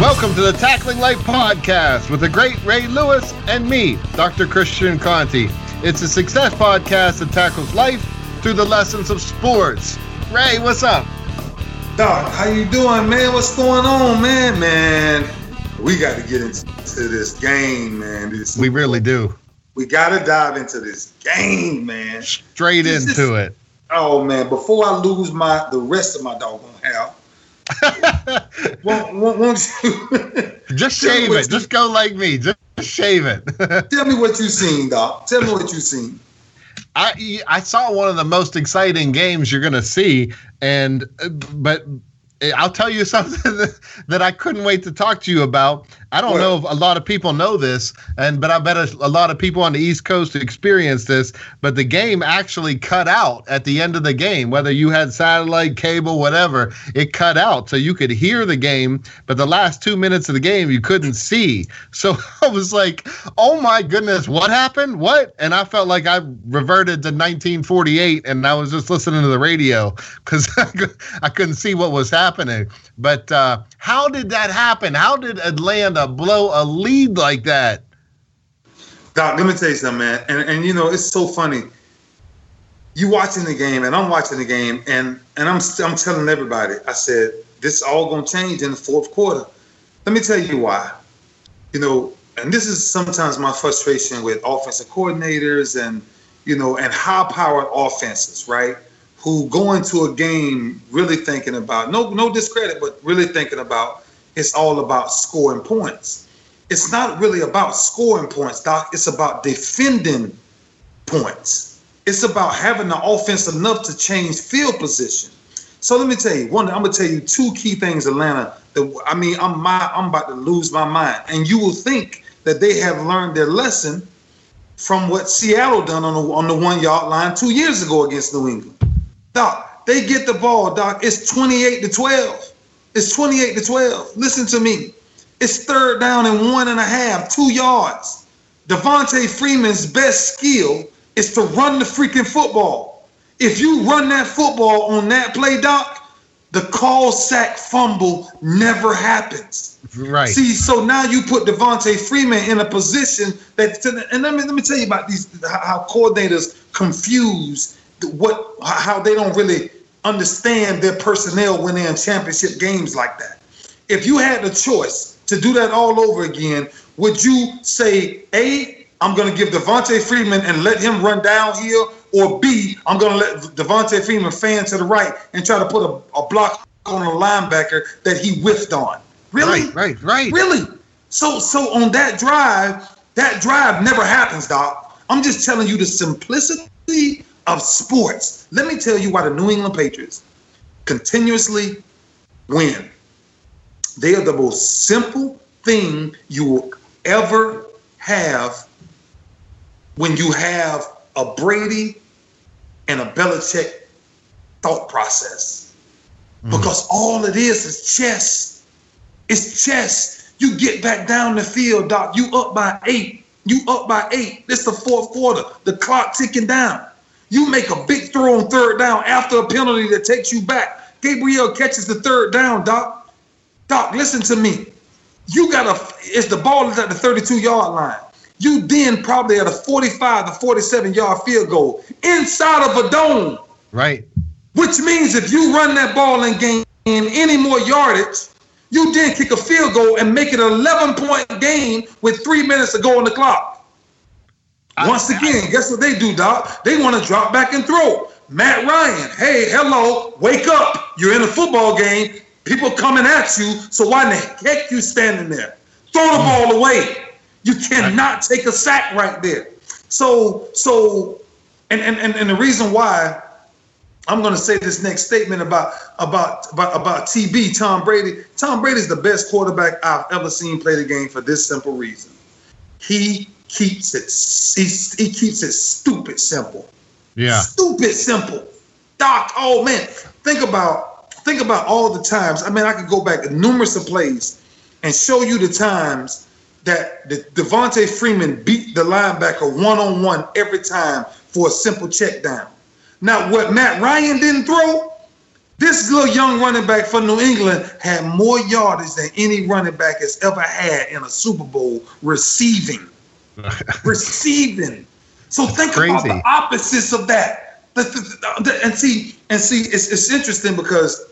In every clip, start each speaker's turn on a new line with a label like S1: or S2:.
S1: Welcome to the Tackling Life podcast with the great Ray Lewis and me, Dr. Christian Conti. It's a success podcast that tackles life through the lessons of sports. Ray, what's up?
S2: Doc, how you doing, man? What's going on, man? Man, we got to get into this game, man. This,
S1: we really do.
S2: We got to dive into this game, man.
S1: Straight this into is, it.
S2: Oh man! Before I lose my the rest of my doggone hair, won't, won't, won't
S1: just shave it? Just go like me. Just shave it.
S2: tell me what you've seen, Doc. Tell me what you've seen.
S1: I I saw one of the most exciting games you're gonna see, and uh, but eh, I'll tell you something that I couldn't wait to talk to you about. I don't what? know if a lot of people know this, and but I bet a, a, lot of people on the East Coast experienced this. But the game actually cut out at the end of the game, whether you had satellite, cable, whatever, it cut out, so you could hear the game, but the last two minutes of the game you couldn't see. So I was like, "Oh my goodness, what happened? What?" And I felt like I reverted to 1948, and I was just listening to the radio because I couldn't see what was happening. But uh, how did that happen? How did Atlanta blow a lead like that?
S2: Doc, let me tell you something, man. And and you know, it's so funny. You watching the game, and I'm watching the game, and and I'm I'm telling everybody. I said this all gonna change in the fourth quarter. Let me tell you why. You know, and this is sometimes my frustration with offensive coordinators and you know and high-powered offenses, right? who go into a game really thinking about no no discredit, but really thinking about it's all about scoring points. It's not really about scoring points, Doc. It's about defending points. It's about having the offense enough to change field position. So let me tell you one. I'm gonna tell you two key things, Atlanta. That I mean, I'm my I'm about to lose my mind, and you will think that they have learned their lesson from what Seattle done on the on the one yard line two years ago against New England. Doc, they get the ball, Doc. It's 28 to 12. It's 28 to 12. Listen to me. It's third down and one and a half, two yards. Devonta Freeman's best skill is to run the freaking football. If you run that football on that play, Doc, the call sack fumble never happens.
S1: Right.
S2: See, so now you put Devonta Freeman in a position that, and let me let me tell you about these how coordinators confuse what how they don't really understand their personnel when they're in championship games like that. If you had the choice to do that all over again, would you say A, I'm going to give Devonta Freeman and let him run downhill, or B, I'm going to let Devonta Freeman fan to the right and try to put a, a block on a linebacker that he whiffed on? Really?
S1: Right, right, right.
S2: Really? So, so on that drive, that drive never happens, Doc. I'm just telling you the simplicity of sports. Let me tell you why the New England Patriots continuously win. They are the most simple thing you will ever have when you have a Brady and a Belichick thought process. Mm. Because all it is is chess. It's chess. You get back down the field, Doc. You up by eight. You up by eight. This is the fourth quarter. The clock ticking down. You make a big throw on third down after a penalty that takes you back. Gabriel catches the third down, Doc. Doc, listen to me. You got to, it's the ball is at the 32 yard line. you then probably at a 45 to 47 yard field goal inside of a dome.
S1: Right.
S2: Which means if you run that ball and gain any more yardage, you then kick a field goal and make it an 11 point game with three minutes to go on the clock. Once again, guess what they do, Doc? They want to drop back and throw. Matt Ryan, hey, hello, wake up. You're in a football game. People coming at you. So why in the heck you standing there? Throw the mm. ball away. You cannot take a sack right there. So, so, and and and, and the reason why I'm going to say this next statement about about about about TB Tom Brady. Tom Brady is the best quarterback I've ever seen play the game for this simple reason. He keeps it he, he keeps it stupid simple.
S1: Yeah.
S2: Stupid simple. Doc, oh man, think about think about all the times. I mean, I could go back numerous of plays and show you the times that the Devonta Freeman beat the linebacker one on one every time for a simple check down. Now, what Matt Ryan didn't throw, this little young running back for New England had more yardage than any running back has ever had in a Super Bowl receiving. receiving. So think Crazy. about the opposites of that. And see, and see, it's, it's interesting because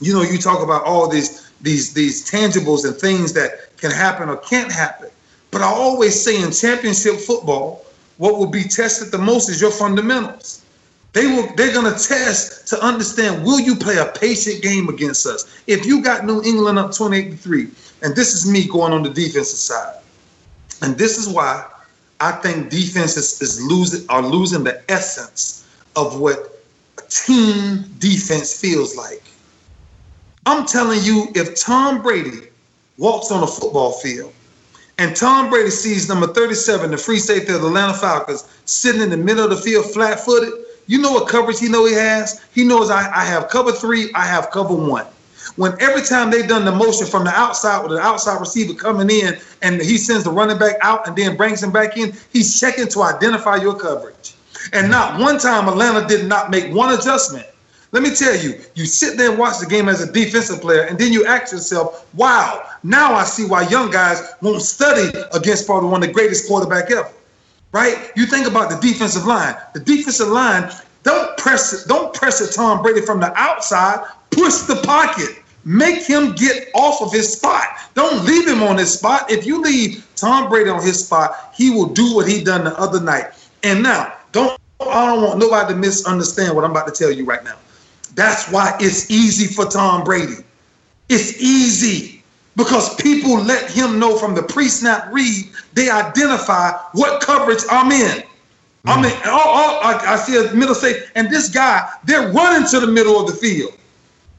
S2: you know you talk about all these these these tangibles and things that can happen or can't happen. But I always say in championship football, what will be tested the most is your fundamentals. They will they're gonna test to understand will you play a patient game against us? If you got New England up 28 to 3, and this is me going on the defensive side. And this is why I think defenses is losing are losing the essence of what a team defense feels like. I'm telling you, if Tom Brady walks on a football field and Tom Brady sees number 37, the free safety of the Atlanta Falcons, sitting in the middle of the field flat footed, you know what coverage he know he has? He knows I, I have cover three, I have cover one. When every time they've done the motion from the outside with the outside receiver coming in and he sends the running back out and then brings him back in, he's checking to identify your coverage. And not one time Atlanta did not make one adjustment. Let me tell you, you sit there and watch the game as a defensive player, and then you ask yourself, wow, now I see why young guys won't study against probably one of the greatest quarterback ever. Right? You think about the defensive line. The defensive line, don't press it, don't press it Tom Brady from the outside, push the pocket. Make him get off of his spot. Don't leave him on his spot. If you leave Tom Brady on his spot, he will do what he done the other night. And now, don't I don't want nobody to misunderstand what I'm about to tell you right now. That's why it's easy for Tom Brady. It's easy because people let him know from the pre-snap read, they identify what coverage I'm in. Mm. I mean, oh, oh, I, I see a middle say, and this guy, they're running to the middle of the field.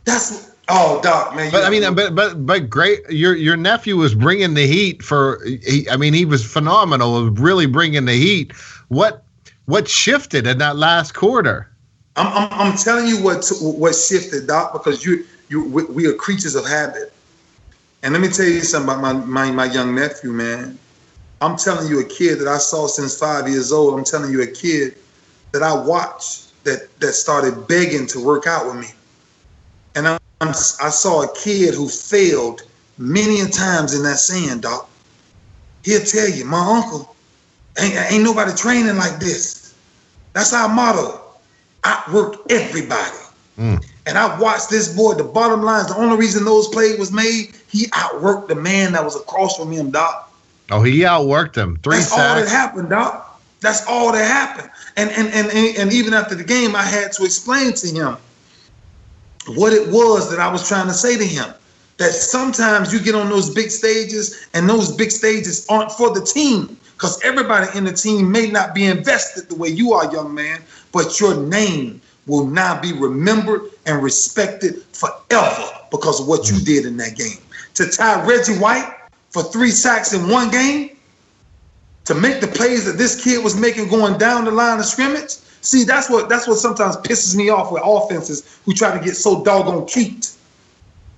S2: That's oh, Doc, man.
S1: But I mean, but but but great. Your your nephew was bringing the heat for. He, I mean, he was phenomenal. Of really bringing the heat. What what shifted in that last quarter?
S2: I'm, I'm, I'm telling you what what shifted, Doc, because you you we, we, are creatures of habit. And let me tell you something about my, my my young nephew, man. I'm telling you a kid that I saw since five years old. I'm telling you a kid that I watched that that started begging to work out with me. And I'm, I saw a kid who failed many times in that sand, Doc. He'll tell you, my uncle, ain't, ain't nobody training like this. That's our motto outworked everybody. Mm. And I watched this boy. The bottom line is the only reason those plays was made, he outworked the man that was across from him, Doc.
S1: Oh, he outworked him. Three
S2: That's
S1: sacks.
S2: all that happened, Doc. That's all that happened. And, and and and even after the game, I had to explain to him what it was that I was trying to say to him. That sometimes you get on those big stages, and those big stages aren't for the team because everybody in the team may not be invested the way you are, young man but your name will now be remembered and respected forever because of what you did in that game. To tie Reggie White for three sacks in one game, to make the plays that this kid was making going down the line of scrimmage. See, that's what that's what sometimes pisses me off with offenses who try to get so doggone cute.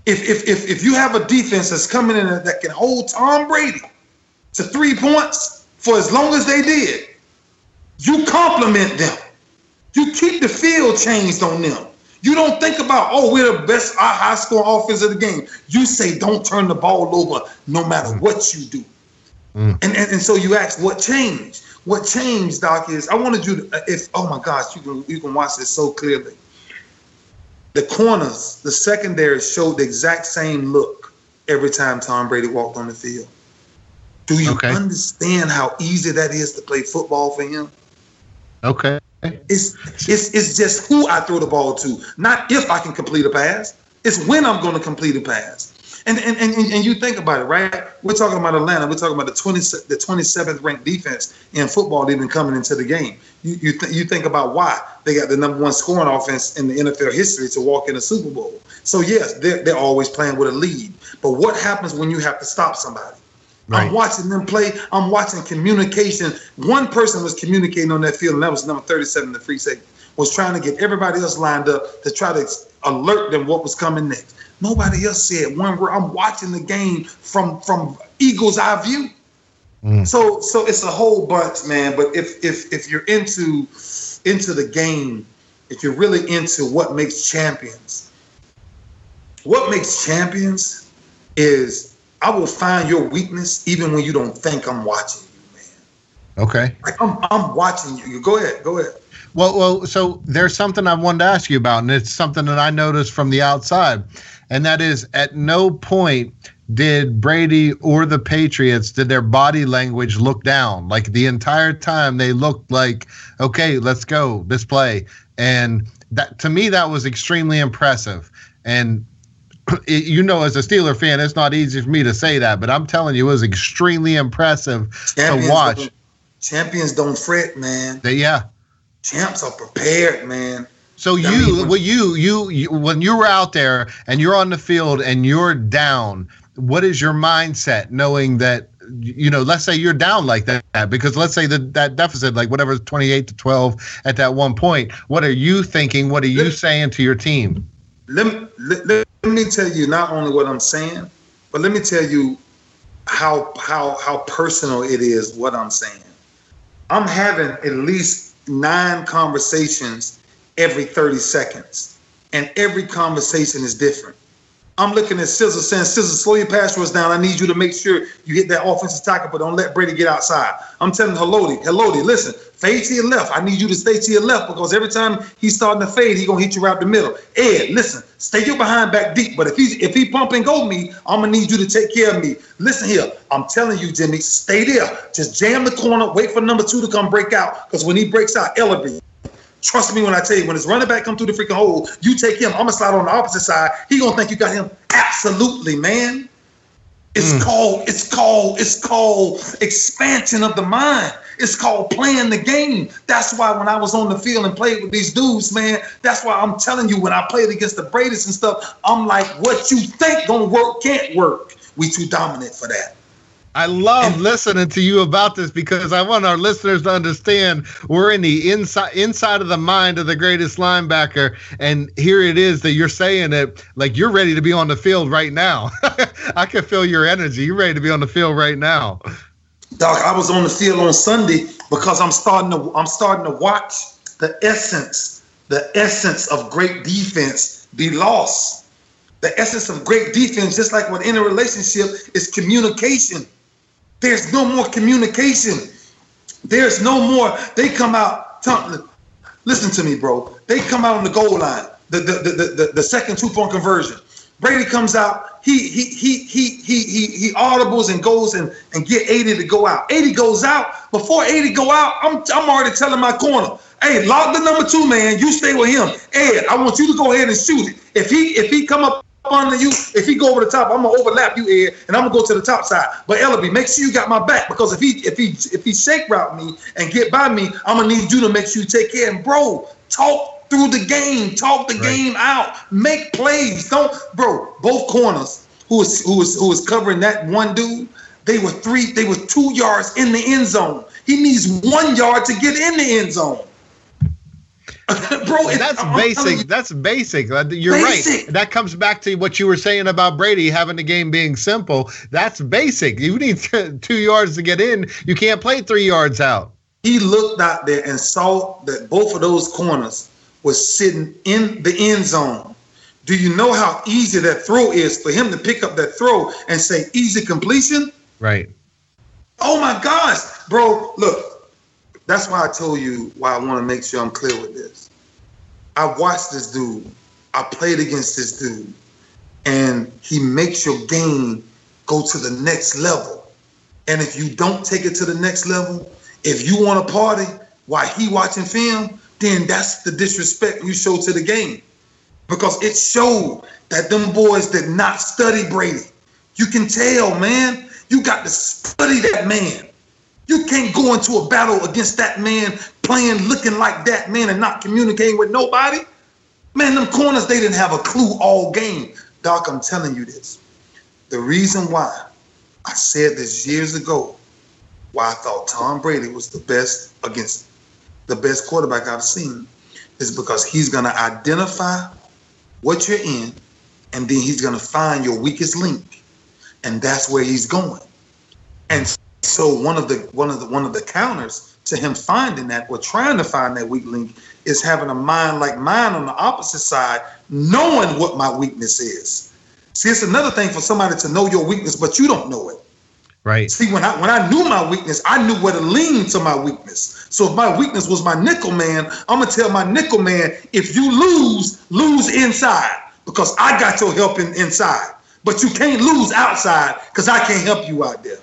S2: If if if, if you have a defense that's coming in that can hold Tom Brady to three points for as long as they did, you compliment them. You keep the field changed on them. You don't think about, oh, we're the best high scoring offense of the game. You say, don't turn the ball over no matter what you do. Mm. And, and and so you ask what changed? What changed, Doc, is I wanted you to uh, if oh my gosh, you can you can watch this so clearly. The corners, the secondary showed the exact same look every time Tom Brady walked on the field. Do you okay. understand how easy that is to play football for him?
S1: Okay.
S2: It's it's it's just who I throw the ball to, not if I can complete a pass. It's when I'm going to complete a pass. And, and and and you think about it, right? We're talking about Atlanta. We're talking about the twenty the twenty seventh ranked defense in football even coming into the game. You you, th- you think about why they got the number one scoring offense in the NFL history to walk in a Super Bowl. So yes, they're they're always playing with a lead. But what happens when you have to stop somebody? Right. I'm watching them play. I'm watching communication. One person was communicating on that field, and that was number 37, the free safety, was trying to get everybody else lined up to try to alert them what was coming next. Nobody else said one word. I'm watching the game from from Eagles' eye view. Mm. So so it's a whole bunch, man. But if if if you're into into the game, if you're really into what makes champions, what makes champions is I will find your weakness even when you don't think I'm watching you, man.
S1: Okay.
S2: Like I'm I'm watching you. Go ahead. Go ahead.
S1: Well, well, so there's something I wanted to ask you about, and it's something that I noticed from the outside and that is at no point did Brady or the Patriots did their body language look down. Like the entire time they looked like, okay, let's go, this play. And that to me that was extremely impressive. And it, you know, as a Steeler fan, it's not easy for me to say that, but I'm telling you, it was extremely impressive champions to watch.
S2: Champions don't fret, man.
S1: They, yeah.
S2: Champs are prepared, man.
S1: So you, mean, well, you, you, you, when you were out there and you're on the field and you're down, what is your mindset knowing that you know, let's say you're down like that because let's say that that deficit, like whatever, 28 to 12 at that one point. What are you thinking? What are you let, saying to your team?
S2: Let let, let me tell you not only what I'm saying, but let me tell you how how how personal it is what I'm saying. I'm having at least nine conversations every 30 seconds. And every conversation is different. I'm looking at Sizzle saying, Sizzle, slow your pass rush down. I need you to make sure you hit that offensive tackle, but don't let Brady get outside. I'm telling Haloti, Haloti, listen, fade to your left. I need you to stay to your left because every time he's starting to fade, he's gonna hit you right the middle. Ed, listen, stay your behind back deep. But if he's if he pump and go me, I'm gonna need you to take care of me. Listen here, I'm telling you, Jimmy, stay there. Just jam the corner, wait for number two to come break out. Because when he breaks out, Ellerbe, Trust me when I tell you, when his running back come through the freaking hole, you take him. I'm gonna slide on the opposite side. He gonna think you got him. Absolutely, man. It's mm. called, it's called, it's called expansion of the mind. It's called playing the game. That's why when I was on the field and played with these dudes, man, that's why I'm telling you when I played against the Brady's and stuff, I'm like, what you think gonna work can't work. We too dominant for that.
S1: I love listening to you about this because I want our listeners to understand we're in the inside inside of the mind of the greatest linebacker, and here it is that you're saying it like you're ready to be on the field right now. I can feel your energy. You're ready to be on the field right now.
S2: Doc, I was on the field on Sunday because I'm starting to I'm starting to watch the essence, the essence of great defense be lost. The essence of great defense, just like with in a relationship, is communication there's no more communication. There's no more. They come out. listen to me, bro. They come out on the goal line. The the the the, the second two point conversion. Brady comes out. He he he he he he he audibles and goes and and get 80 to go out. 80 goes out. Before 80 go out, I'm I'm already telling my corner, hey, lock the number two man. You stay with him. Ed, I want you to go ahead and shoot it. If he if he come up you. If he go over the top, I'm gonna overlap you, Ed, and I'm gonna go to the top side. But Ellerbe, make sure you got my back because if he if he if he shake route me and get by me, I'm gonna need you to make sure you take care. And bro, talk through the game, talk the right. game out, make plays. Don't, bro. Both corners who was who was who was covering that one dude, they were three, they were two yards in the end zone. He needs one yard to get in the end zone.
S1: bro. That's basic. That's basic. You're basic. right. That comes back to what you were saying about Brady having the game being simple. That's basic. You need two yards to get in. You can't play three yards out.
S2: He looked out there and saw that both of those corners was sitting in the end zone. Do you know how easy that throw is for him to pick up that throw and say easy completion?
S1: Right.
S2: Oh my gosh, bro! Look, that's why I told you why I want to make sure I'm clear with this. I watched this dude. I played against this dude, and he makes your game go to the next level. And if you don't take it to the next level, if you want to party while he watching film, then that's the disrespect you show to the game. Because it showed that them boys did not study Brady. You can tell, man. You got to study that man. You can't go into a battle against that man playing looking like that man and not communicating with nobody. Man, them corners, they didn't have a clue all game. Doc, I'm telling you this. The reason why I said this years ago, why I thought Tom Brady was the best against the best quarterback I've seen, is because he's going to identify what you're in, and then he's going to find your weakest link, and that's where he's going. And so one of the one of the one of the counters to him finding that or trying to find that weak link is having a mind like mine on the opposite side, knowing what my weakness is. See, it's another thing for somebody to know your weakness, but you don't know it.
S1: Right.
S2: See, when I when I knew my weakness, I knew where to lean to my weakness. So if my weakness was my nickel man, I'm gonna tell my nickel man, if you lose, lose inside because I got your help in, inside. But you can't lose outside because I can't help you out there.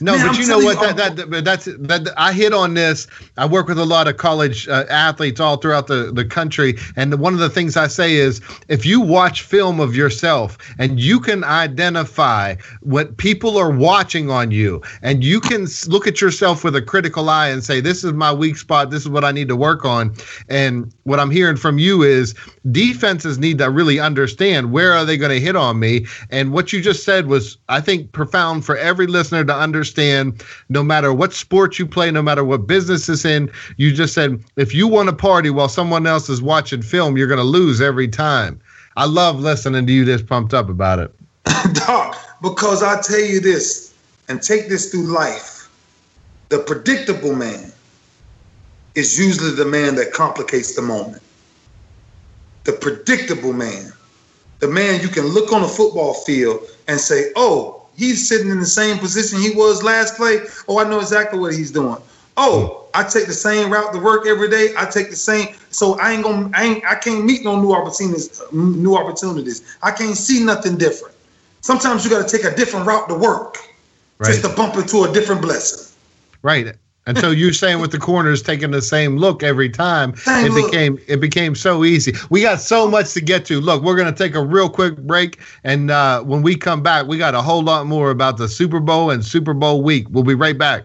S1: No, Man, but I'm you know what? You, that, that, that's that. I hit on this. I work with a lot of college uh, athletes all throughout the, the country, and one of the things I say is, if you watch film of yourself and you can identify what people are watching on you, and you can look at yourself with a critical eye and say, "This is my weak spot. This is what I need to work on." And what I'm hearing from you is defenses need to really understand where are they going to hit on me. And what you just said was, I think, profound for every listener to understand understand no matter what sport you play, no matter what business is in, you just said if you want to party while someone else is watching film, you're going to lose every time. I love listening to you this pumped up about it.
S2: Doc, because I tell you this, and take this through life, the predictable man is usually the man that complicates the moment. The predictable man, the man you can look on a football field and say, oh, he's sitting in the same position he was last play. Oh, I know exactly what he's doing. Oh, I take the same route to work every day. I take the same. So I ain't gonna. I ain't. I can't meet no new opportunities. New opportunities. I can't see nothing different. Sometimes you got to take a different route to work, right. just to bump into a different blessing.
S1: Right. And so you're saying with the corners taking the same look every time, same it look. became it became so easy. We got so much to get to. Look, we're gonna take a real quick break, and uh, when we come back, we got a whole lot more about the Super Bowl and Super Bowl week. We'll be right back.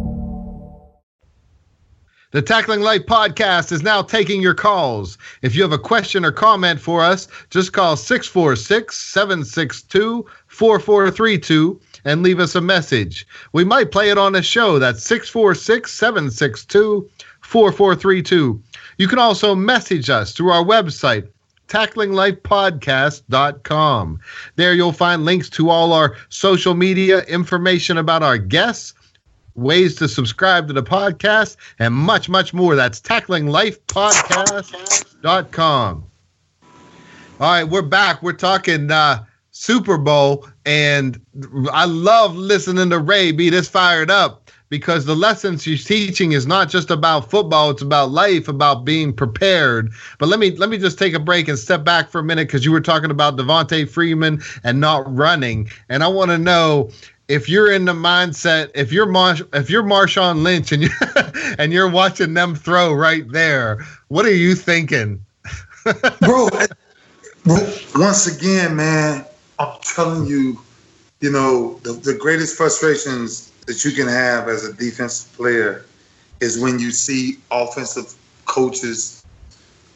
S1: The Tackling Life podcast is now taking your calls. If you have a question or comment for us, just call 646 762 4432 and leave us a message. We might play it on the show. That's 646 762 4432. You can also message us through our website, tacklinglifepodcast.com. There you'll find links to all our social media, information about our guests, ways to subscribe to the podcast, and much, much more. That's tacklinglifepodcast.com. All right, we're back. We're talking uh, Super Bowl, and I love listening to Ray be this fired up because the lessons he's teaching is not just about football it's about life about being prepared but let me let me just take a break and step back for a minute because you were talking about devonta freeman and not running and i want to know if you're in the mindset, if you're if you're Marshawn Lynch and you and you're watching them throw right there, what are you thinking,
S2: bro? Once again, man, I'm telling you, you know, the, the greatest frustrations that you can have as a defensive player is when you see offensive coaches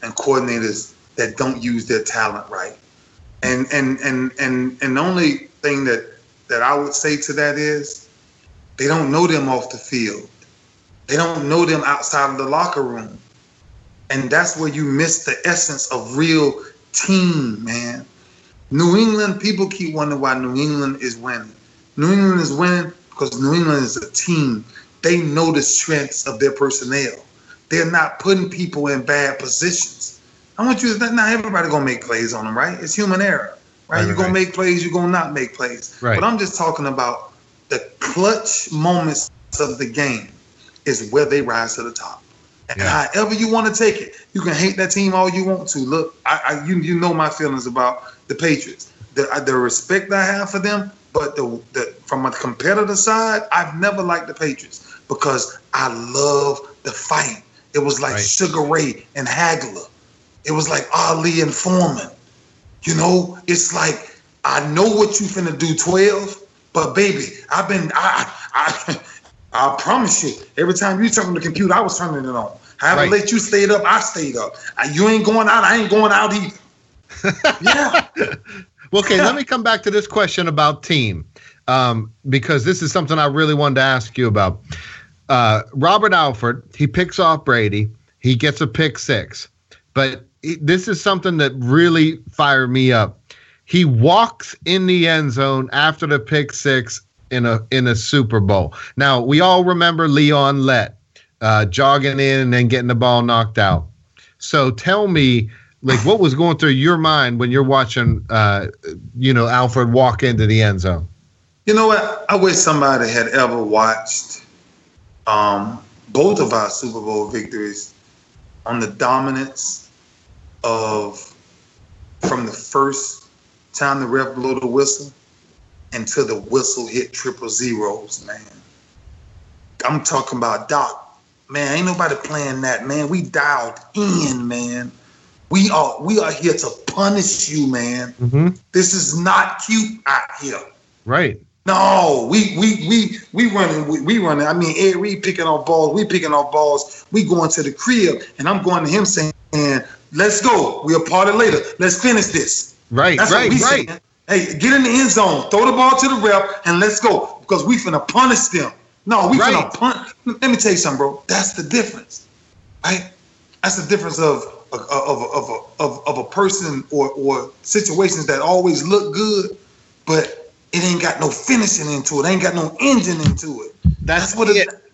S2: and coordinators that don't use their talent right. And and and and and the only thing that that I would say to that is They don't know them off the field. They don't know them outside of the locker room. And that's where you miss the essence of real team, man. New England, people keep wondering why New England is winning. New England is winning because New England is a team. They know the strengths of their personnel. They're not putting people in bad positions. I want you to not everybody gonna make plays on them, right? It's human error, right? right you're gonna make plays, you're gonna not make plays. Right. But I'm just talking about the clutch moments of the game is where they rise to the top. And yeah. however you want to take it, you can hate that team all you want to. Look, I, I you you know my feelings about the Patriots. The the respect I have for them, but the, the from a competitor side, I've never liked the Patriots because I love the fight. It was like right. Sugar Ray and Hagler. It was like Ali and Foreman. You know, it's like I know what you finna do 12, but baby, I've been I I I promise you, every time you turn on the computer, I was turning it on. However right. let you stay up, I stayed up. You ain't going out, I ain't going out either. yeah.
S1: well, okay, yeah. let me come back to this question about team. Um, because this is something I really wanted to ask you about. Uh, Robert Alford, he picks off Brady. He gets a pick six. But this is something that really fired me up. He walks in the end zone after the pick six in a in a Super Bowl. Now we all remember Leon Lett uh, jogging in and then getting the ball knocked out. So tell me, like, what was going through your mind when you're watching, uh, you know, Alford walk into the end zone?
S2: You know what? I wish somebody had ever watched um, both of our Super Bowl victories on the dominance of from the first time the ref blew the whistle until the whistle hit triple zeros, man. I'm talking about Doc. Man, ain't nobody playing that, man. We dialed in, man. We are we are here to punish you, man. Mm-hmm. This is not cute out here.
S1: Right.
S2: No, we we we we running we, we running. I mean, Ed Reed picking off balls. We picking off balls. We going to the crib, and I'm going to him saying, "Let's go. We'll party later. Let's finish this."
S1: Right, That's right, right. Saying.
S2: Hey, get in the end zone, throw the ball to the ref, and let's go because we finna punish them. No, we right. finna punish. Let me tell you something, bro. That's the difference, right? That's the difference of of of of, of, of a person or or situations that always look good, but it ain't got no finishing into it. Ain't got no engine into it.
S1: That's, That's what it. it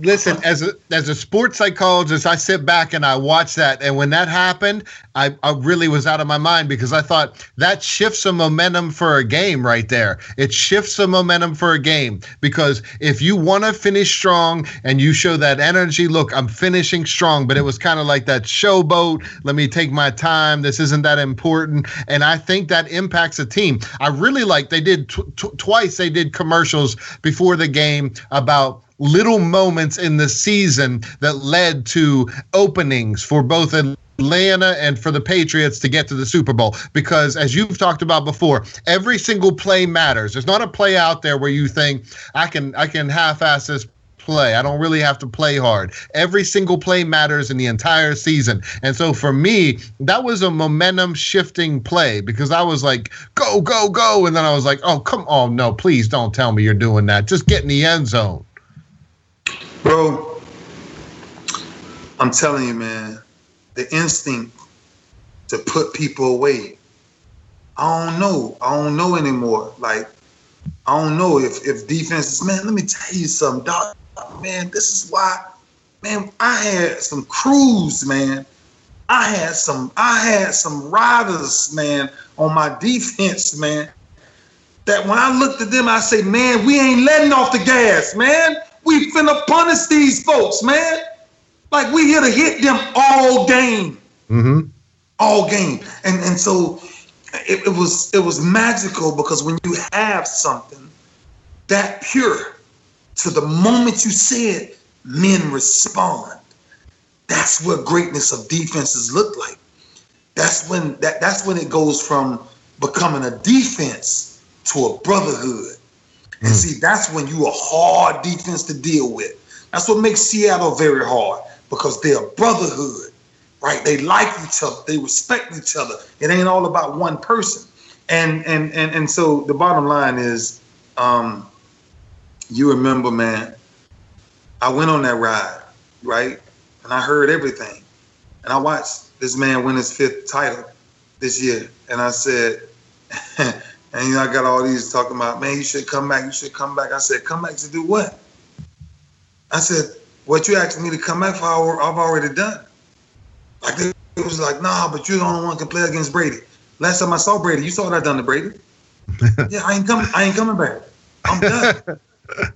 S1: listen, uh-huh. as a as a sports psychologist, I sit back and I watch that, and when that happened, I, I really was out of my mind because I thought that shifts the momentum for a game right there. It shifts the momentum for a game because if you want to finish strong and you show that energy, look, I'm finishing strong, but it was kind of like that showboat. Let me take my time. This isn't that important, and I think that impacts a team. I really like they did tw- tw- twice. They did commercials before the game about little moments in the season that led to openings for both Atlanta and for the Patriots to get to the Super Bowl. Because as you've talked about before, every single play matters. There's not a play out there where you think I can I can half-ass this play. I don't really have to play hard. Every single play matters in the entire season. And so for me, that was a momentum shifting play because I was like, go, go, go. And then I was like, oh, come on. No, please don't tell me you're doing that. Just get in the end zone.
S2: Bro, I'm telling you, man, the instinct to put people away. I don't know. I don't know anymore. Like, I don't know if if defenses, man, let me tell you something, dog. Man, this is why, man, I had some crews, man. I had some, I had some riders, man, on my defense, man. That when I looked at them, I say, man, we ain't letting off the gas, man. We finna punish these folks, man. Like we here to hit them all game. Mm-hmm. All game. And and so it, it was it was magical because when you have something that pure to the moment you say it, men respond. That's what greatness of defenses look like. That's when that, that's when it goes from becoming a defense to a brotherhood. And mm. see, that's when you a hard defense to deal with. That's what makes Seattle very hard because they're a brotherhood, right? They like each other, they respect each other. It ain't all about one person. And and and and so the bottom line is, um, you remember, man, I went on that ride, right? And I heard everything. And I watched this man win his fifth title this year. And I said, and you know, I got all these talking about, man, you should come back, you should come back. I said, come back to do what? I said, what you asking me to come back for, I've already done. Like it was like, nah, but you're the only one can play against Brady. Last time I saw Brady, you saw what I done to Brady. yeah, I ain't coming. I ain't coming back. I'm done.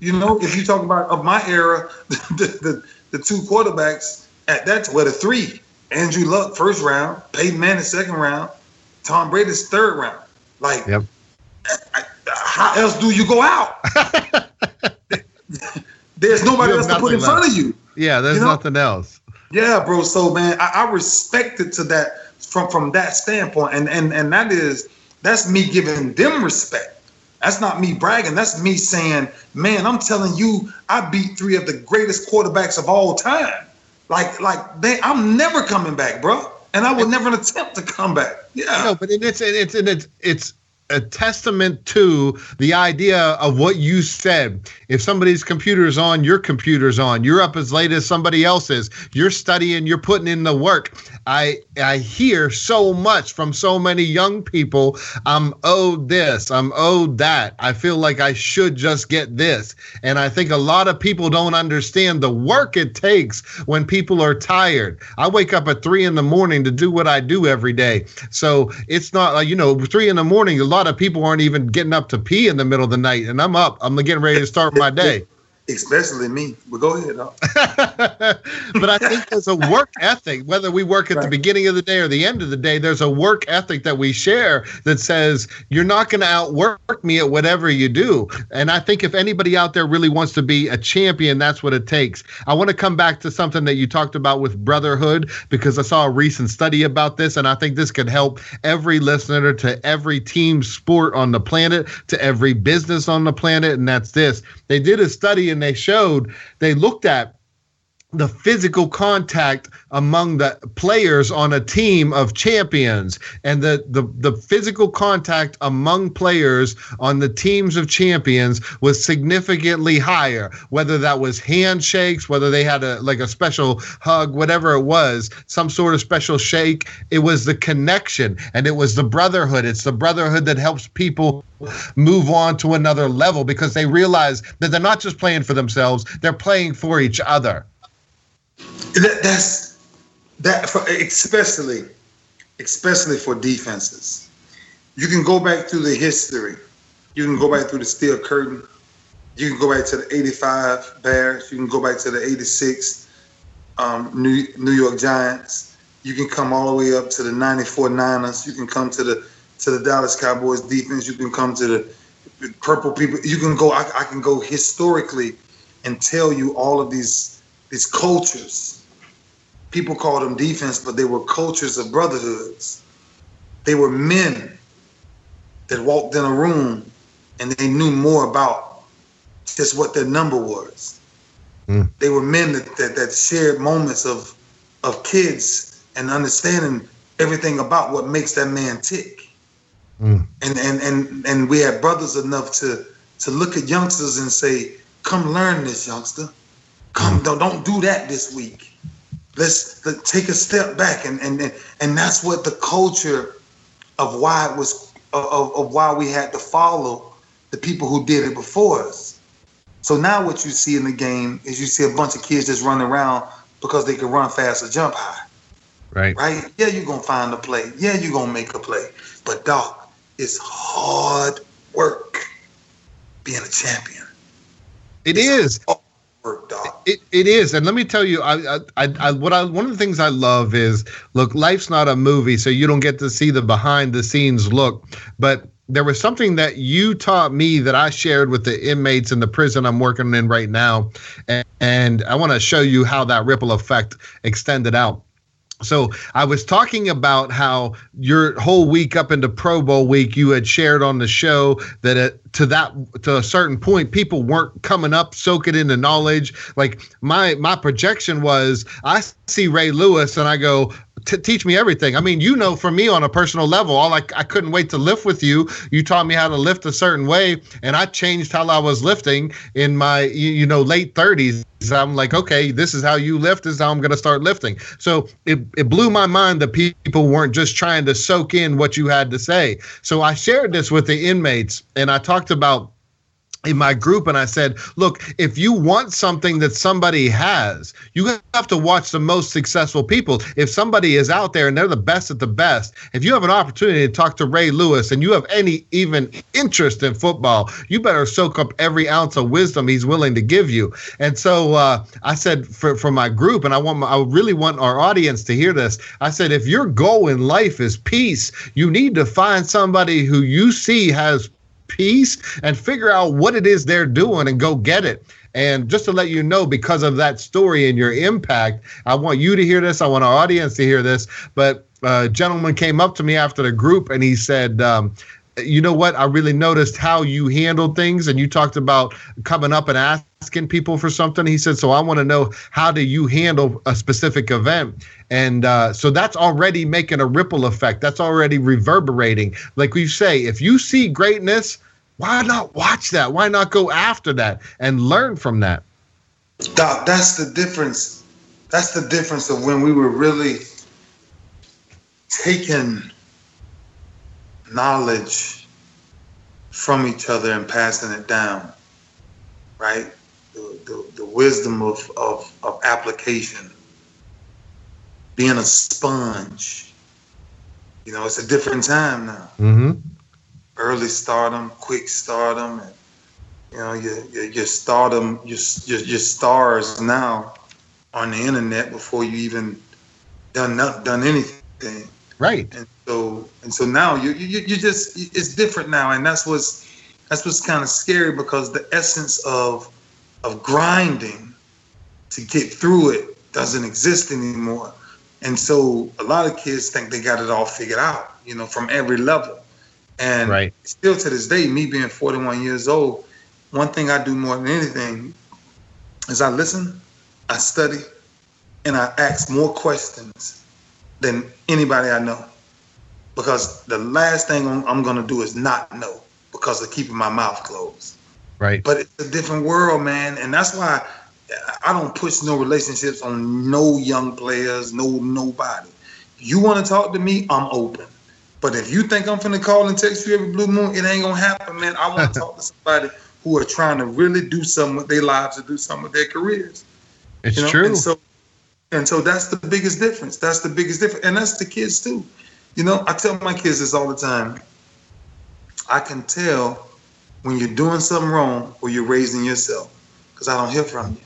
S2: you know, if you talk about of my era, the, the, the two quarterbacks at that well the three, Andrew Luck first round, Peyton Manning second round, Tom Brady's third round. Like, yep. How else do you go out? there's nobody else to put in front of you.
S1: Yeah, there's you know? nothing else.
S2: Yeah, bro. So man, I, I respect it to that from from that standpoint, and and and that is that's me giving them respect. That's not me bragging. That's me saying, man, I'm telling you, I beat three of the greatest quarterbacks of all time. Like, like they, I'm never coming back, bro. And I will never attempt to come back. Yeah.
S1: No, but it's it's it's it's a testament to the idea of what you said. If somebody's computer's on, your computer's on. You're up as late as somebody else's. You're studying, you're putting in the work. I I hear so much from so many young people. I'm owed this, I'm owed that. I feel like I should just get this. And I think a lot of people don't understand the work it takes when people are tired. I wake up at three in the morning to do what I do every day. So it's not like, you know, three in the morning, lot of people aren't even getting up to pee in the middle of the night, and I'm up. I'm getting ready to start my day
S2: especially me. But go ahead.
S1: but I think there's a work ethic, whether we work at right. the beginning of the day or the end of the day, there's a work ethic that we share that says you're not going to outwork me at whatever you do. And I think if anybody out there really wants to be a champion, that's what it takes. I want to come back to something that you talked about with brotherhood because I saw a recent study about this, and I think this could help every listener to every team sport on the planet, to every business on the planet. And that's this. They did a study and they showed they looked at the physical contact among the players on a team of champions. And the, the the physical contact among players on the teams of champions was significantly higher whether that was handshakes whether they had a like a special hug whatever it was some sort of special shake. It was the connection and it was the brotherhood. It's the brotherhood that helps people move on to another level because they realize that they're not just playing for themselves, they're playing for each other.
S2: That, that's that for especially especially for defenses. You can go back through the history. You can go back through the steel curtain. You can go back to the 85 Bears. You can go back to the 86 um, New, New York Giants. You can come all the way up to the 94 Niners. You can come to the to the Dallas Cowboys defense. You can come to the purple people. You can go. I, I can go historically and tell you all of these these cultures. People call them defense, but they were cultures of brotherhoods. They were men that walked in a room and they knew more about just what their number was. Mm. They were men that, that, that shared moments of of kids and understanding everything about what makes that man tick. Mm. And, and and and we have brothers enough to to look at youngsters and say, "Come learn this, youngster. Come, don't don't do that this week. Let's, let's take a step back." And and and that's what the culture of why it was of, of why we had to follow the people who did it before us. So now what you see in the game is you see a bunch of kids just running around because they can run fast or jump high.
S1: Right.
S2: Right? Yeah, you're gonna find a play. Yeah, you're gonna make a play. But doc it's hard work being a champion.
S1: It it's is. It, it is, and let me tell you, I, I, I, what I, one of the things I love is, look, life's not a movie, so you don't get to see the behind the scenes look. But there was something that you taught me that I shared with the inmates in the prison I'm working in right now, and, and I want to show you how that ripple effect extended out. So I was talking about how your whole week up into Pro Bowl week, you had shared on the show that it, to that to a certain point, people weren't coming up soaking in the knowledge. Like my my projection was, I see Ray Lewis and I go, t- teach me everything. I mean, you know, for me on a personal level, all I, I couldn't wait to lift with you. You taught me how to lift a certain way, and I changed how I was lifting in my you, you know late 30s. I'm like, okay, this is how you lift. This is how I'm going to start lifting. So it, it blew my mind that people weren't just trying to soak in what you had to say. So I shared this with the inmates, and I talked about in my group and I said, look, if you want something that somebody has, you have to watch the most successful people. If somebody is out there and they're the best at the best, if you have an opportunity to talk to Ray Lewis and you have any even interest in football, you better soak up every ounce of wisdom he's willing to give you. And so uh, I said for, for my group, and I want my, I really want our audience to hear this. I said, if your goal in life is peace, you need to find somebody who you see has peace and figure out what it is they're doing and go get it. And just to let you know, because of that story and your impact, I want you to hear this. I want our audience to hear this. But a gentleman came up to me after the group and he said, um, you know what? I really noticed how you handled things, and you talked about coming up and asking people for something. He said, "So I want to know how do you handle a specific event?" And uh, so that's already making a ripple effect. That's already reverberating. Like we say, if you see greatness, why not watch that? Why not go after that and learn from that?
S2: Doc, that's the difference. That's the difference of when we were really taking knowledge from each other and passing it down, right? The, the, the wisdom of, of, of application, being a sponge. You know, it's a different time now.
S1: Mm-hmm
S2: early stardom, quick stardom, and you know your your, your stardom, your, your your stars now on the internet before you even done not, done anything.
S1: Right.
S2: And so and so now you you you just it's different now, and that's what's that's what's kind of scary because the essence of of grinding to get through it doesn't exist anymore. And so a lot of kids think they got it all figured out, you know, from every level. And
S1: right.
S2: still to this day, me being 41 years old, one thing I do more than anything is I listen, I study, and I ask more questions than anybody I know. Because the last thing I'm, going to do is not know because of keeping my mouth closed.
S1: Right.
S2: But it's a different world, man. And that's why I don't push no relationships on no young players, no nobody. You want to talk to me, I'm open. But if you think I'm finna call and text you every blue moon, it ain't gonna happen, man. I want to talk to somebody who are trying to really do something with their lives, to do something with their careers.
S1: It's you know? true.
S2: And so, and so that's the biggest difference. That's the biggest difference, and that's the kids too. You know, I tell my kids this all the time. I can tell when you're doing something wrong or you're raising yourself because I don't hear from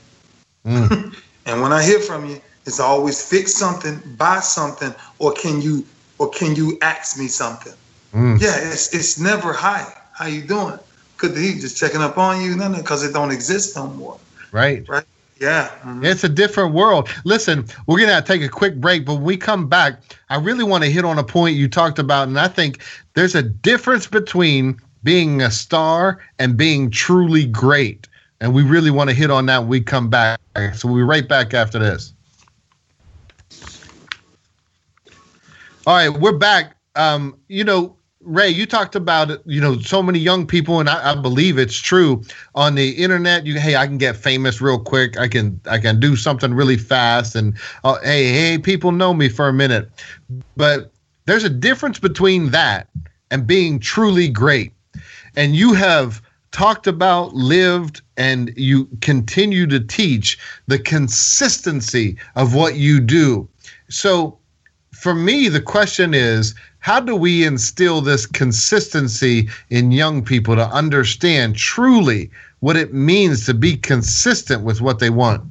S2: you. Mm. and when I hear from you, it's always fix something, buy something, or can you or can you ask me something? Mm. Yeah, it's it's never hi. How you doing? Could he just checking up on you? No, no, because it don't exist no more.
S1: Right.
S2: Right. Yeah. Mm-hmm.
S1: It's a different world. Listen, we're going to take a quick break, but when we come back, I really want to hit on a point you talked about. And I think there's a difference between being a star and being truly great. And we really want to hit on that when we come back. So we'll be right back after this. All right, we're back. Um, you know, Ray, you talked about you know so many young people, and I, I, believe it's true on the internet. You hey, I can get famous real quick. I can I can do something really fast, and uh, hey hey, people know me for a minute. But there's a difference between that and being truly great. And you have talked about, lived, and you continue to teach the consistency of what you do. So for me, the question is how do we instill this consistency in young people to understand truly what it means to be consistent with what they want?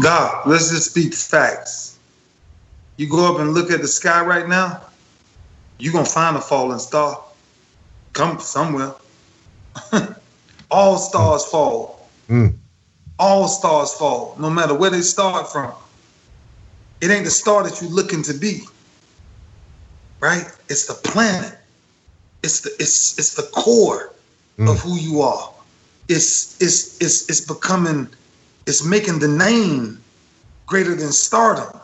S2: Doc, let's just speak facts. You go up and look at the sky right now, you're going to find a falling star. Come somewhere. All stars fall. Mm. All stars fall, no matter where they start from. It ain't the star that you're looking to be. Right? It's the planet. It's the it's it's the core mm. of who you are. It's it's it's it's becoming it's making the name greater than stardom.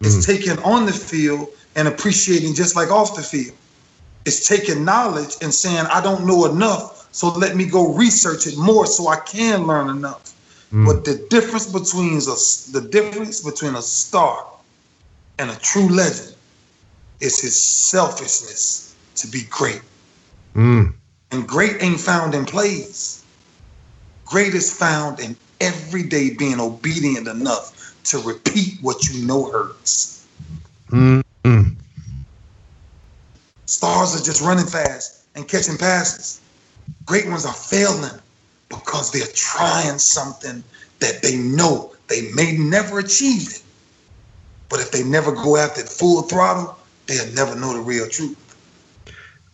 S2: It's mm. taking on the field and appreciating just like off the field. It's taking knowledge and saying, I don't know enough, so let me go research it more so I can learn enough. Mm. But the difference between a, the difference between a star and a true legend is his selfishness to be great. Mm. And great ain't found in plays. Great is found in every day being obedient enough to repeat what you know hurts. Mm-hmm. Stars are just running fast and catching passes. Great ones are failing because they're trying something that they know they may never achieve it. But if they never go after it full throttle, they'll never know the real truth.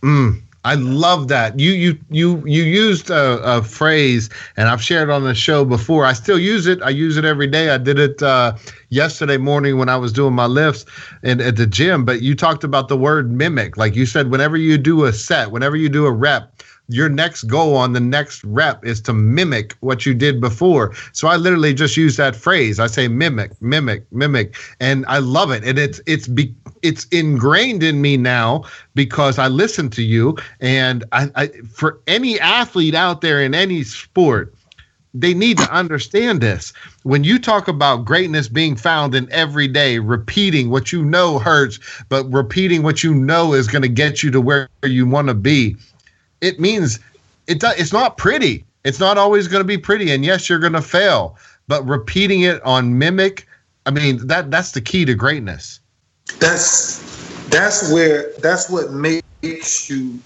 S1: Mm. I love that. You you you you used a, a, phrase, and I've shared on the show before. I still use it. I use it every day. I did it uh, yesterday morning when I was doing my lifts and at the gym. But you talked about the word mimic. Like you said, whenever you do a set, whenever you do a rep, your next goal on the next rep is to mimic what you did before. So I literally just use that phrase. I say mimic, mimic, mimic, and I love it. And it's it's be, it's ingrained in me now because I listen to you. And I, I for any athlete out there in any sport, they need to understand this. When you talk about greatness being found in every day, repeating what you know hurts, but repeating what you know is going to get you to where you want to be it means it does, it's not pretty. It's not always going to be pretty, and yes, you're going to fail. But repeating it on mimic, I mean that that's the key to greatness.
S2: That's that's where that's what makes you.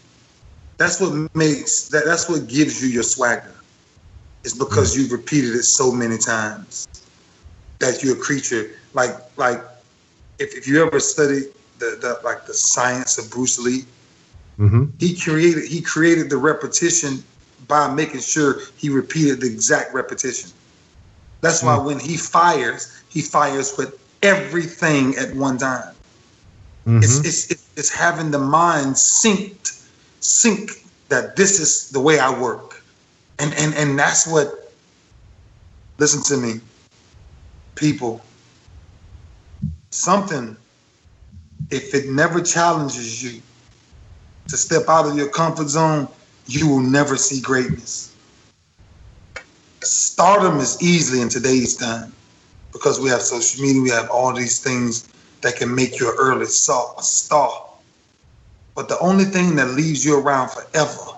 S2: That's what makes that. That's what gives you your swagger. It's because mm. you've repeated it so many times that you're a creature. Like like if, if you ever study the, the like the science of Bruce Lee, Mm-hmm. He created he created the repetition by making sure he repeated the exact repetition. That's why mm-hmm. when he fires, he fires with everything at one time. Mm-hmm. It's, it's, it's having the mind synced, sync that this is the way I work, and and and that's what. Listen to me, people. Something, if it never challenges you, to step out of your comfort zone, you will never see greatness. Stardom is easily in today's time because we have social media, we have all these things that can make you an early star. But the only thing that leaves you around forever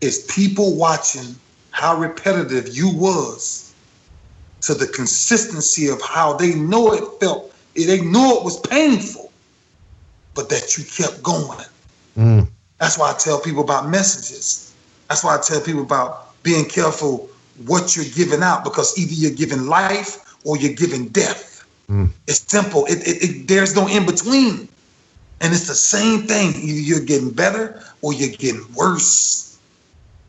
S2: is people watching how repetitive you was to the consistency of how they know it felt. They know it was painful, but that you kept going. Mm. That's why I tell people about messages. That's why I tell people about being careful what you're giving out because either you're giving life or you're giving death. Mm. It's simple. It, it, it, there's no in between. And it's the same thing. Either you're getting better or you're getting worse.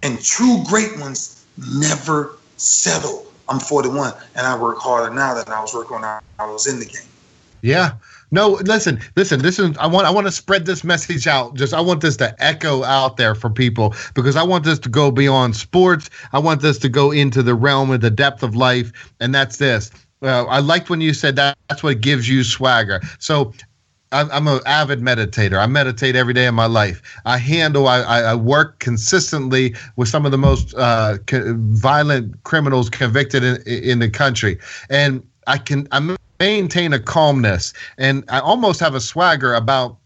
S2: And true great ones never settle. I'm 41 and I work harder now than I was working when I was in the game.
S1: Yeah. No, listen, listen. This is I want I want to spread this message out. Just I want this to echo out there for people because I want this to go beyond sports. I want this to go into the realm of the depth of life, and that's this. Uh, I liked when you said that. That's what gives you swagger. So I'm, I'm an avid meditator. I meditate every day of my life. I handle, I, I work consistently with some of the most uh, co- violent criminals convicted in, in the country. And I can, I'm maintain a calmness and I almost have a swagger about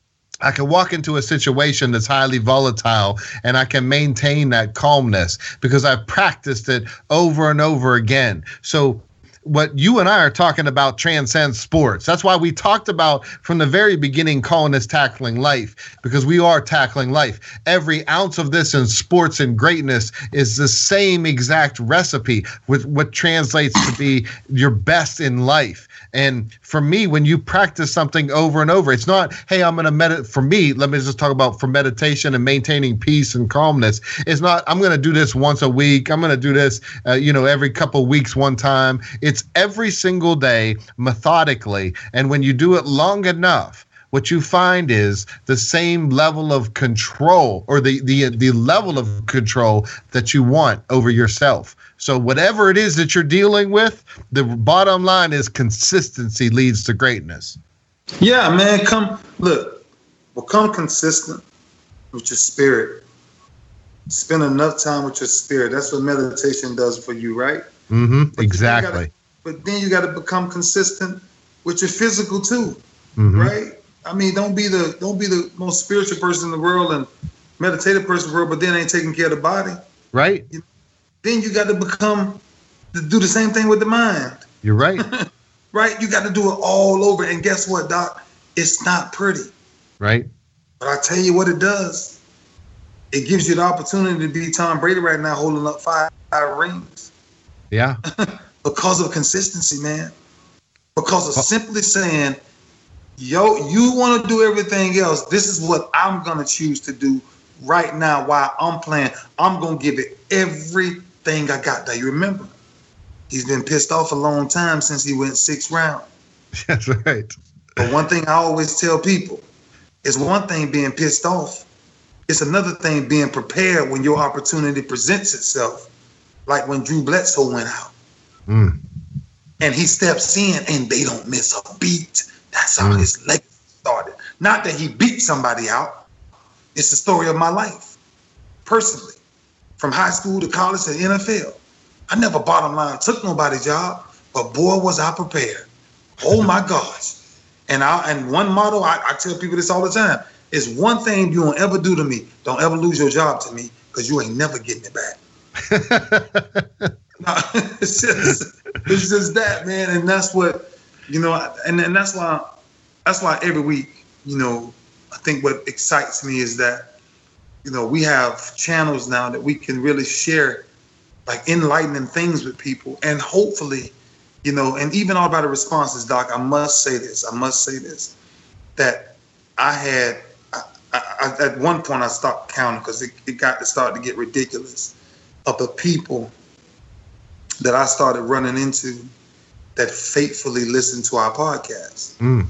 S1: I can walk into a situation that's highly volatile and I can maintain that calmness because I've practiced it over and over again. So what you and I are talking about transcends sports. That's why we talked about from the very beginning calling this tackling life because we are tackling life. Every ounce of this in sports and greatness is the same exact recipe with what translates to be your best in life. And for me, when you practice something over and over, it's not, hey, I'm going to meditate. For me, let me just talk about for meditation and maintaining peace and calmness. It's not, I'm going to do this once a week. I'm going to do this, uh, you know, every couple weeks, one time. It's every single day, methodically. And when you do it long enough, what you find is the same level of control or the the the level of control that you want over yourself. So whatever it is that you're dealing with, the bottom line is consistency leads to greatness.
S2: Yeah, man. Come look, become consistent with your spirit. Spend enough time with your spirit. That's what meditation does for you, right?
S1: Mm-hmm. Exactly.
S2: Gotta, but then you got to become consistent with your physical too, mm-hmm. right? I mean, don't be the don't be the most spiritual person in the world and meditative person in the world, but then ain't taking care of the body.
S1: Right.
S2: You, then you got to become to do the same thing with the mind.
S1: You're right.
S2: right? You got to do it all over. And guess what, Doc? It's not pretty.
S1: Right.
S2: But I tell you what it does. It gives you the opportunity to be Tom Brady right now, holding up five, five rings.
S1: Yeah.
S2: because of consistency, man. Because of simply saying, yo, you want to do everything else. This is what I'm gonna choose to do right now while I'm playing. I'm gonna give it everything I got. that you remember, he's been pissed off a long time since he went six round.
S1: That's right.
S2: But one thing I always tell people is one thing being pissed off. It's another thing being prepared when your opportunity presents itself. Like when Drew Bledsoe went out. Mm. And he steps in and they don't miss a beat. That's how mm. his legacy started. Not that he beat somebody out. It's the story of my life, personally, from high school to college to NFL. I never bottom line took nobody's job, but boy was I prepared. Oh my gosh. And I and one motto I, I tell people this all the time is one thing you don't ever do to me, don't ever lose your job to me, because you ain't never getting it back. no, it's just it's just that, man, and that's what you know, and and that's why that's why every week, you know, I think what excites me is that you know we have channels now that we can really share like enlightening things with people, and hopefully, you know, and even all about the responses, Doc. I must say this. I must say this that I had I, I, at one point I stopped counting because it, it got to start to get ridiculous of the people that I started running into that faithfully listen to our podcast. Mm.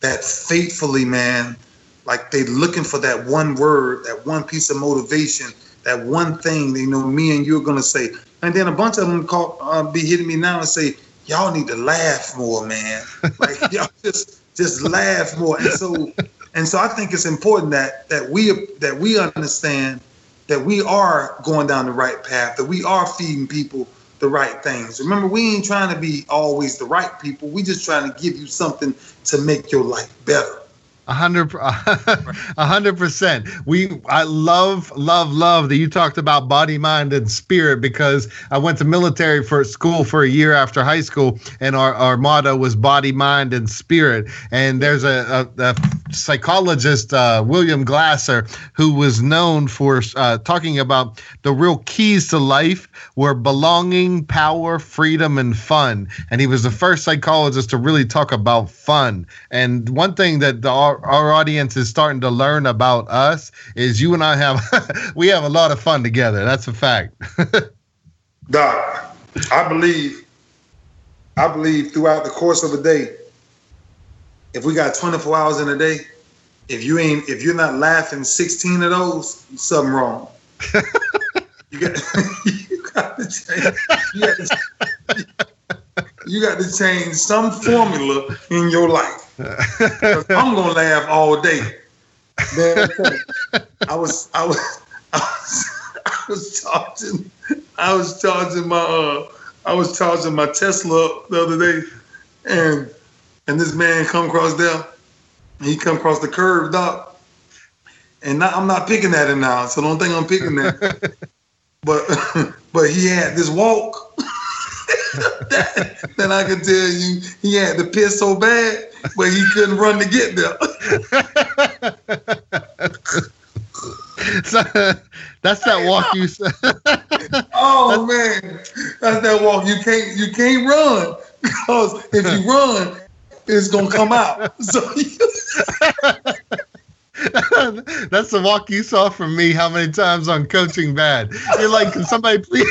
S2: That faithfully, man, like they looking for that one word, that one piece of motivation, that one thing they know me and you're gonna say. And then a bunch of them call, uh, be hitting me now and say, "Y'all need to laugh more, man. Like y'all just just laugh more." And so, and so I think it's important that that we that we understand that we are going down the right path, that we are feeding people the right things. Remember, we ain't trying to be always the right people. We just trying to give you something to make your life better.
S1: A hundred, a hundred percent. We, I love, love, love that you talked about body, mind, and spirit because I went to military for school for a year after high school, and our, our motto was body, mind, and spirit. And there's a, a, a psychologist, uh, William Glasser, who was known for uh, talking about the real keys to life were belonging, power, freedom, and fun. And he was the first psychologist to really talk about fun. And one thing that the, our, our audience is starting to learn about us is you and I have we have a lot of fun together. That's a fact.
S2: Doc, I believe I believe throughout the course of a day, if we got 24 hours in a day, if you ain't if you're not laughing 16 of those, something wrong. you got you got to change. You got to, you got to change some formula in your life. I'm gonna laugh all day. Man, I was I was I was I was charging I was charging my uh I was charging my Tesla the other day and and this man come across there he come across the curve doc and not, I'm not picking at him now so don't think I'm picking that but but he had this walk that, that I can tell you he had to piss so bad but he couldn't run to get there.
S1: so, that's that walk you said.
S2: oh man, that's that walk you can't you can't run because if you run, it's gonna come out. So.
S1: That's the walk you saw from me. How many times on coaching bad? You're like, can somebody please,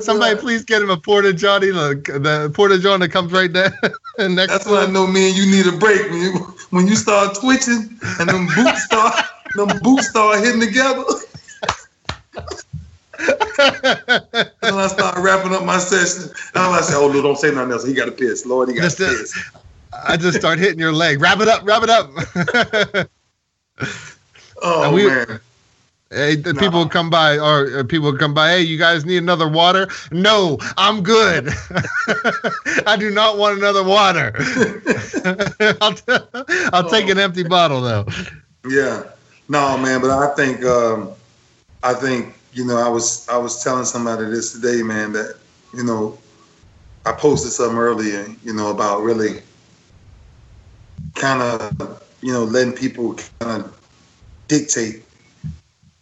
S1: somebody right. please get him a porta johnny. the, the porta john that comes right there.
S2: And next That's when I know, man. You need a break when you when you start twitching and them boots start them boots start hitting together. and I start wrapping up my session. And I said, "Oh, Lord, don't say nothing else. He got to piss. Lord, he got to piss."
S1: I just start hitting your leg. Wrap it up. Wrap it up.
S2: Oh we, man.
S1: Hey, no. people come by, or, people come by. Hey, you guys need another water? No, I'm good. I do not want another water. I'll, t- I'll oh. take an empty bottle though.
S2: Yeah, no, man. But I think, um, I think you know, I was I was telling somebody this today, man. That you know, I posted something earlier, you know, about really kind of you know letting people kind of dictate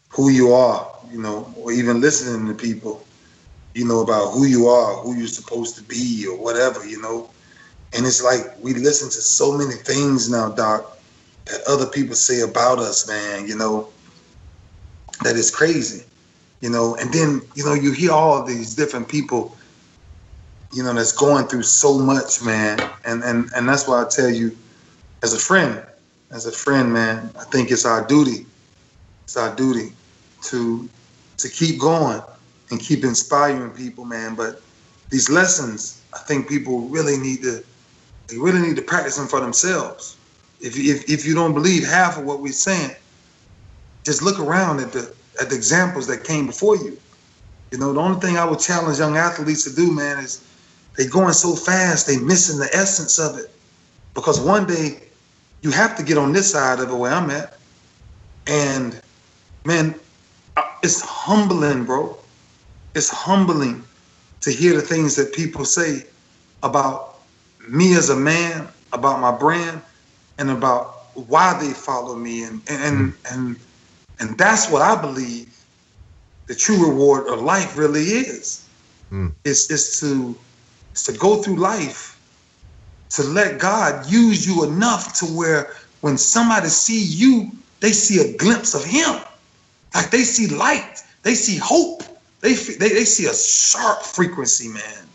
S2: who you are, you know, or even listening to people, you know, about who you are, who you're supposed to be, or whatever, you know. And it's like we listen to so many things now, Doc, that other people say about us, man, you know, that is crazy, you know. And then, you know, you hear all these different people, you know, that's going through so much, man. And and and that's why I tell you, as a friend, as a friend, man, I think it's our duty. It's our duty to to keep going and keep inspiring people, man. But these lessons, I think people really need to they really need to practice them for themselves. If if if you don't believe half of what we're saying, just look around at the at the examples that came before you. You know, the only thing I would challenge young athletes to do, man, is they're going so fast, they're missing the essence of it. Because one day you have to get on this side of it where I'm at. And man, it's humbling, bro. It's humbling to hear the things that people say about me as a man, about my brand, and about why they follow me, and and and and that's what I believe the true reward of life really is. Mm. It's it's to it's to go through life to let God use you enough to where when somebody see you, they see a glimpse of Him. Like they see light, they see hope, they they, they see a sharp frequency, man.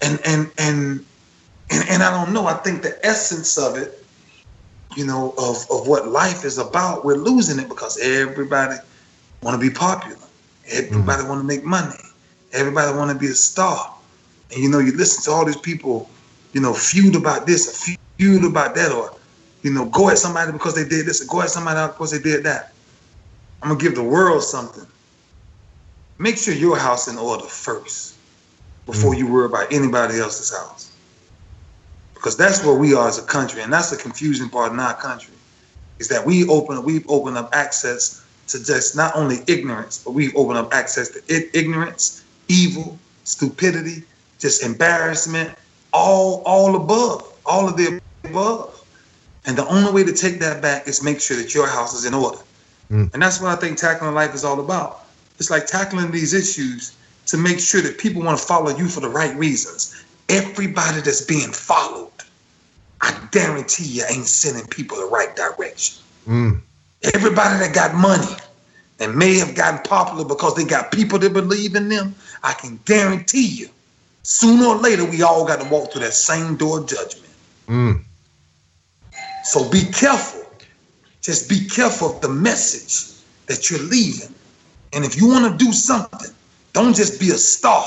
S2: And and and and and I don't know. I think the essence of it, you know, of of what life is about, we're losing it because everybody want to be popular. Everybody mm-hmm. want to make money. Everybody want to be a star. And you know, you listen to all these people, you know, feud about this, feud about that, or you know, go at somebody because they did this, or go at somebody because they did that. I'm gonna give the world something. Make sure your house in order first before mm. you worry about anybody else's house. Because that's where we are as a country, and that's the confusing part in our country, is that we open we've opened up access to just not only ignorance, but we've opened up access to ignorance, evil, stupidity, just embarrassment, all all above, all of the above. And the only way to take that back is make sure that your house is in order. Mm. And that's what I think tackling life is all about. It's like tackling these issues to make sure that people want to follow you for the right reasons. Everybody that's being followed, I guarantee you ain't sending people the right direction. Mm. Everybody that got money and may have gotten popular because they got people that believe in them, I can guarantee you, sooner or later, we all got to walk through that same door of judgment. Mm. So be careful just be careful of the message that you're leaving. And if you want to do something, don't just be a star,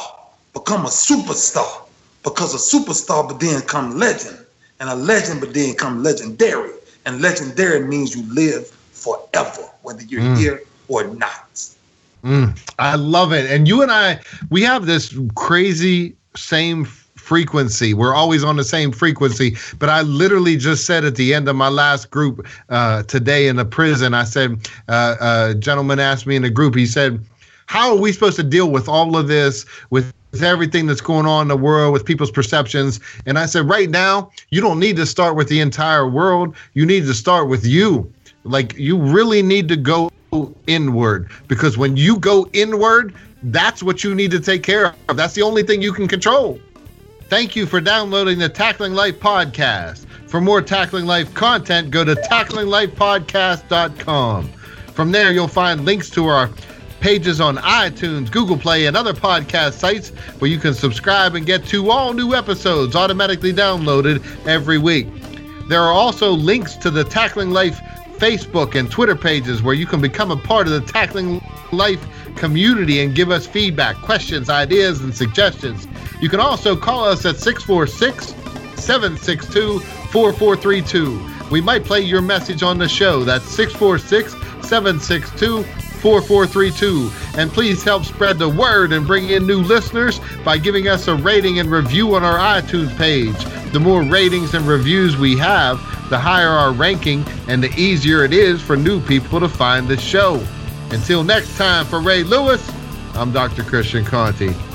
S2: become a superstar. Because a superstar but then come legend. And a legend but then come legendary. And legendary means you live forever, whether you're mm. here or not.
S1: Mm, I love it. And you and I, we have this crazy same frequency. We're always on the same frequency. But I literally just said at the end of my last group uh, today in the prison, I said, uh, a gentleman asked me in the group, he said, How are we supposed to deal with all of this, with everything that's going on in the world, with people's perceptions? And I said, Right now, you don't need to start with the entire world. You need to start with you. Like, you really need to go inward because when you go inward, that's what you need to take care of. That's the only thing you can control. Thank you for downloading the Tackling Life podcast. For more Tackling Life content, go to tacklinglifepodcast.com. From there, you'll find links to our pages on iTunes, Google Play, and other podcast sites where you can subscribe and get to all new episodes automatically downloaded every week. There are also links to the Tackling Life Facebook and Twitter pages where you can become a part of the Tackling Life community and give us feedback, questions, ideas, and suggestions. You can also call us at 646 762 4432. We might play your message on the show. That's 646 762 4432. And please help spread the word and bring in new listeners by giving us a rating and review on our iTunes page. The more ratings and reviews we have, the higher our ranking and the easier it is for new people to find the show. Until next time, for Ray Lewis, I'm Dr. Christian Conte.